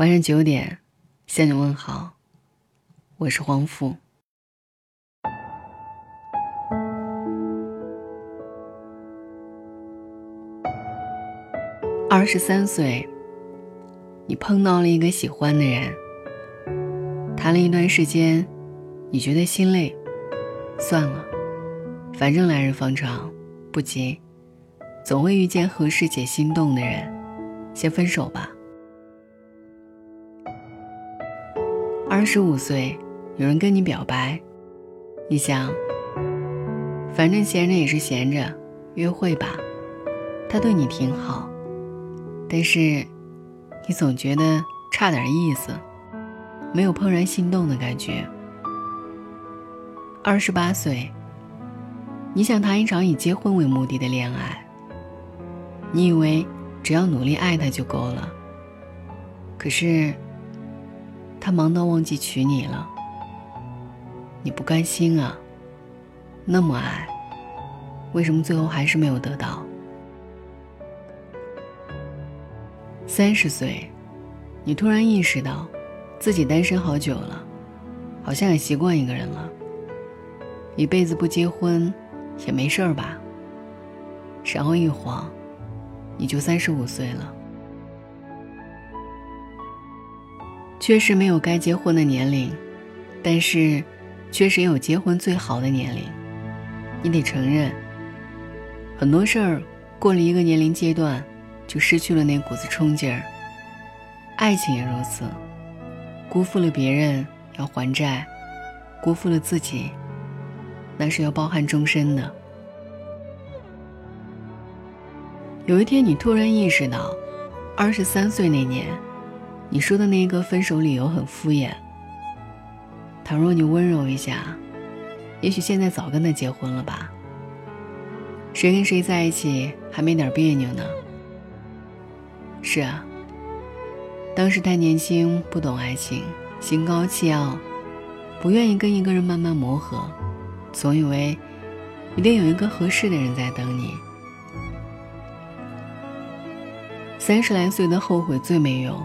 晚上九点，向你问好，我是黄富。二十三岁，你碰到了一个喜欢的人，谈了一段时间，你觉得心累，算了，反正来日方长，不急，总会遇见合适且心动的人，先分手吧。二十五岁，有人跟你表白，你想，反正闲着也是闲着，约会吧。他对你挺好，但是你总觉得差点意思，没有怦然心动的感觉。二十八岁，你想谈一场以结婚为目的的恋爱，你以为只要努力爱他就够了，可是。他忙到忘记娶你了，你不甘心啊？那么爱，为什么最后还是没有得到？三十岁，你突然意识到，自己单身好久了，好像也习惯一个人了。一辈子不结婚，也没事儿吧？然后一晃，你就三十五岁了。确实没有该结婚的年龄，但是，确实有结婚最好的年龄。你得承认，很多事儿过了一个年龄阶段，就失去了那股子冲劲儿。爱情也如此，辜负了别人要还债，辜负了自己，那是要包含终身的。有一天，你突然意识到，二十三岁那年。你说的那个分手理由很敷衍。倘若你温柔一下，也许现在早跟他结婚了吧。谁跟谁在一起还没点别扭呢？是啊，当时太年轻，不懂爱情，心高气傲，不愿意跟一个人慢慢磨合，总以为一定有一个合适的人在等你。三十来岁的后悔最没用。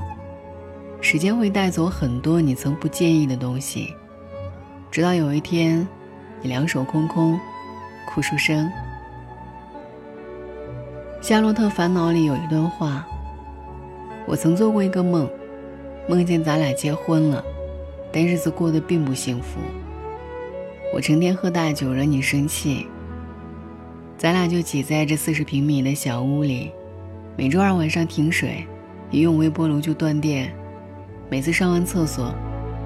时间会带走很多你曾不介意的东西，直到有一天，你两手空空，哭出声。《夏洛特烦恼》里有一段话：“我曾做过一个梦，梦见咱俩结婚了，但日子过得并不幸福。我成天喝大酒惹你生气，咱俩就挤在这四十平米的小屋里，每周二晚上停水，一用微波炉就断电。”每次上完厕所，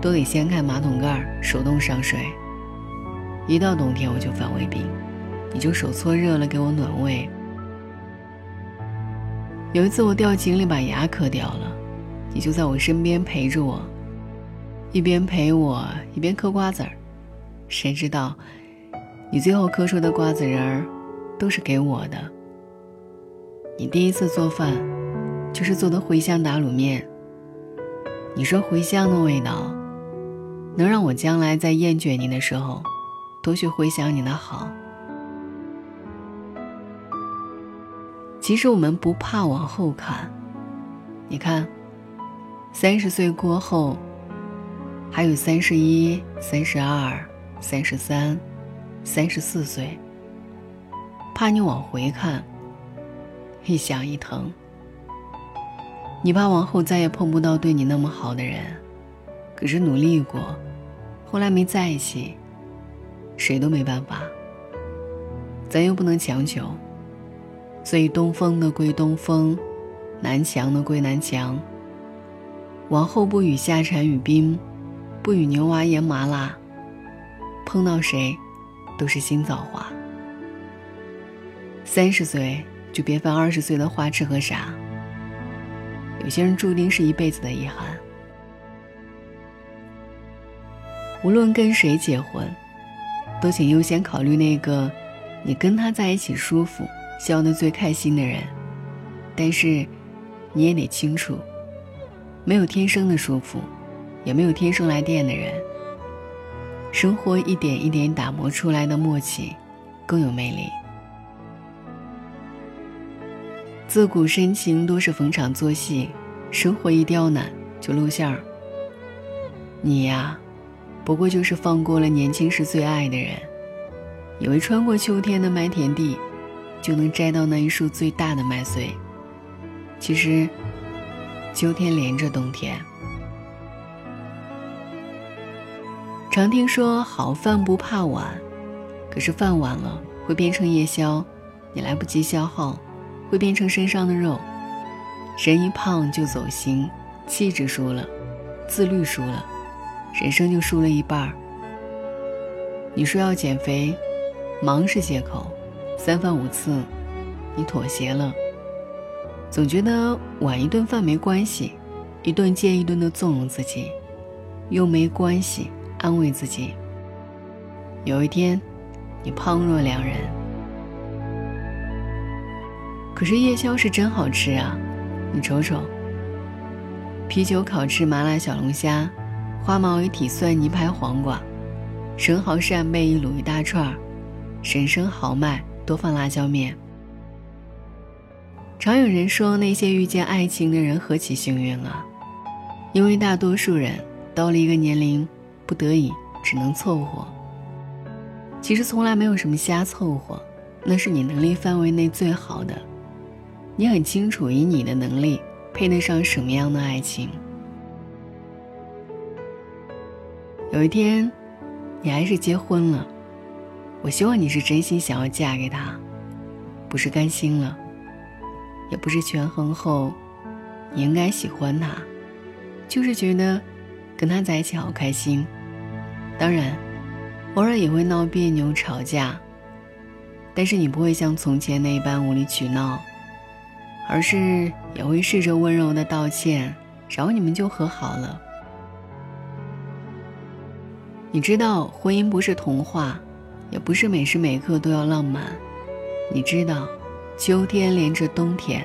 都得掀开马桶盖手动上水。一到冬天我就犯胃病，你就手搓热了给我暖胃。有一次我掉井里把牙磕掉了，你就在我身边陪着我，一边陪我一边嗑瓜子儿。谁知道，你最后嗑出的瓜子仁儿，都是给我的。你第一次做饭，就是做的茴香打卤面。你说茴香的味道，能让我将来在厌倦你的时候，多去回想你的好。其实我们不怕往后看，你看，三十岁过后，还有三十一、三十二、三十三、三十四岁。怕你往回看，一想一疼。你怕往后再也碰不到对你那么好的人，可是努力过，后来没在一起，谁都没办法。咱又不能强求，所以东风的归东风，南墙的归南墙。往后不与夏蝉语冰，不与牛蛙言麻辣。碰到谁，都是心造化。三十岁就别犯二十岁的花痴和傻。有些人注定是一辈子的遗憾。无论跟谁结婚，都请优先考虑那个你跟他在一起舒服、笑得最开心的人。但是，你也得清楚，没有天生的舒服，也没有天生来电的人。生活一点一点打磨出来的默契，更有魅力。自古深情多是逢场作戏，生活一刁难，就露馅儿。你呀，不过就是放过了年轻时最爱的人，以为穿过秋天的麦田地，就能摘到那一束最大的麦穗。其实，秋天连着冬天。常听说好饭不怕晚，可是饭晚了会变成夜宵，你来不及消耗，会变成身上的肉。人一胖就走形，气质输了，自律输了，人生就输了一半儿。你说要减肥，忙是借口，三番五次，你妥协了。总觉得晚一顿饭没关系，一顿接一顿的纵容自己，又没关系，安慰自己。有一天，你胖若两人。可是夜宵是真好吃啊，你瞅瞅。啤酒烤翅、麻辣小龙虾、花毛鱼体蒜泥拍黄瓜、生蚝扇贝一卤一大串儿，神生豪迈多放辣椒面。常有人说，那些遇见爱情的人何其幸运啊！因为大多数人到了一个年龄，不得已只能凑合。其实从来没有什么瞎凑合，那是你能力范围内最好的。你很清楚，以你的能力配得上什么样的爱情。有一天，你还是结婚了，我希望你是真心想要嫁给他，不是甘心了。也不是权衡后，你应该喜欢他，就是觉得跟他在一起好开心。当然，偶尔也会闹别扭、吵架，但是你不会像从前那般无理取闹，而是也会试着温柔的道歉，然后你们就和好了。你知道，婚姻不是童话，也不是每时每刻都要浪漫。你知道。秋天连着冬天，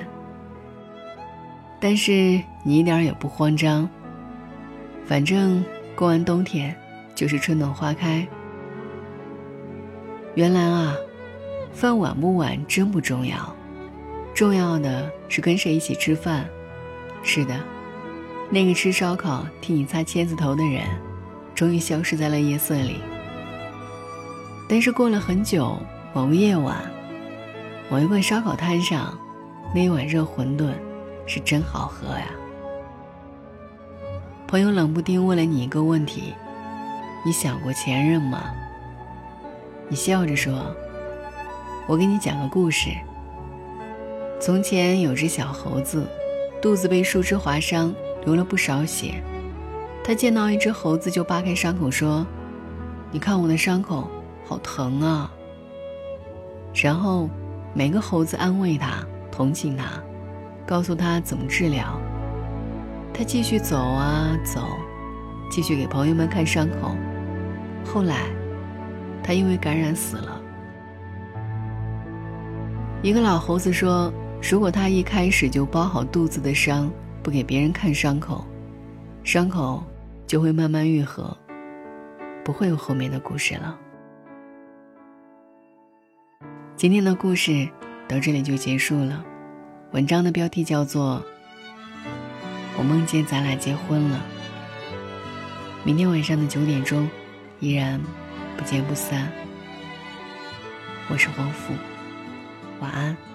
但是你一点也不慌张。反正过完冬天就是春暖花开。原来啊，饭晚不晚真不重要，重要的是跟谁一起吃饭。是的，那个吃烧烤替你擦签子头的人，终于消失在了夜色里。但是过了很久，某个夜晚。某一个烧烤摊上，那一碗热馄饨是真好喝呀。朋友冷不丁问了你一个问题：“你想过前任吗？”你笑着说：“我给你讲个故事。从前有只小猴子，肚子被树枝划伤，流了不少血。他见到一只猴子就扒开伤口说：‘你看我的伤口，好疼啊。’然后。”每个猴子安慰他，同情他，告诉他怎么治疗。他继续走啊走，继续给朋友们看伤口。后来，他因为感染死了。一个老猴子说：“如果他一开始就包好肚子的伤，不给别人看伤口，伤口就会慢慢愈合，不会有后面的故事了。”今天的故事到这里就结束了。文章的标题叫做《我梦见咱俩结婚了》。明天晚上的九点钟，依然不见不散。我是黄甫，晚安。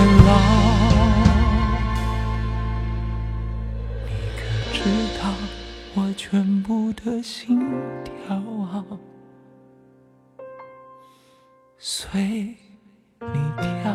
的心跳啊，随你跳。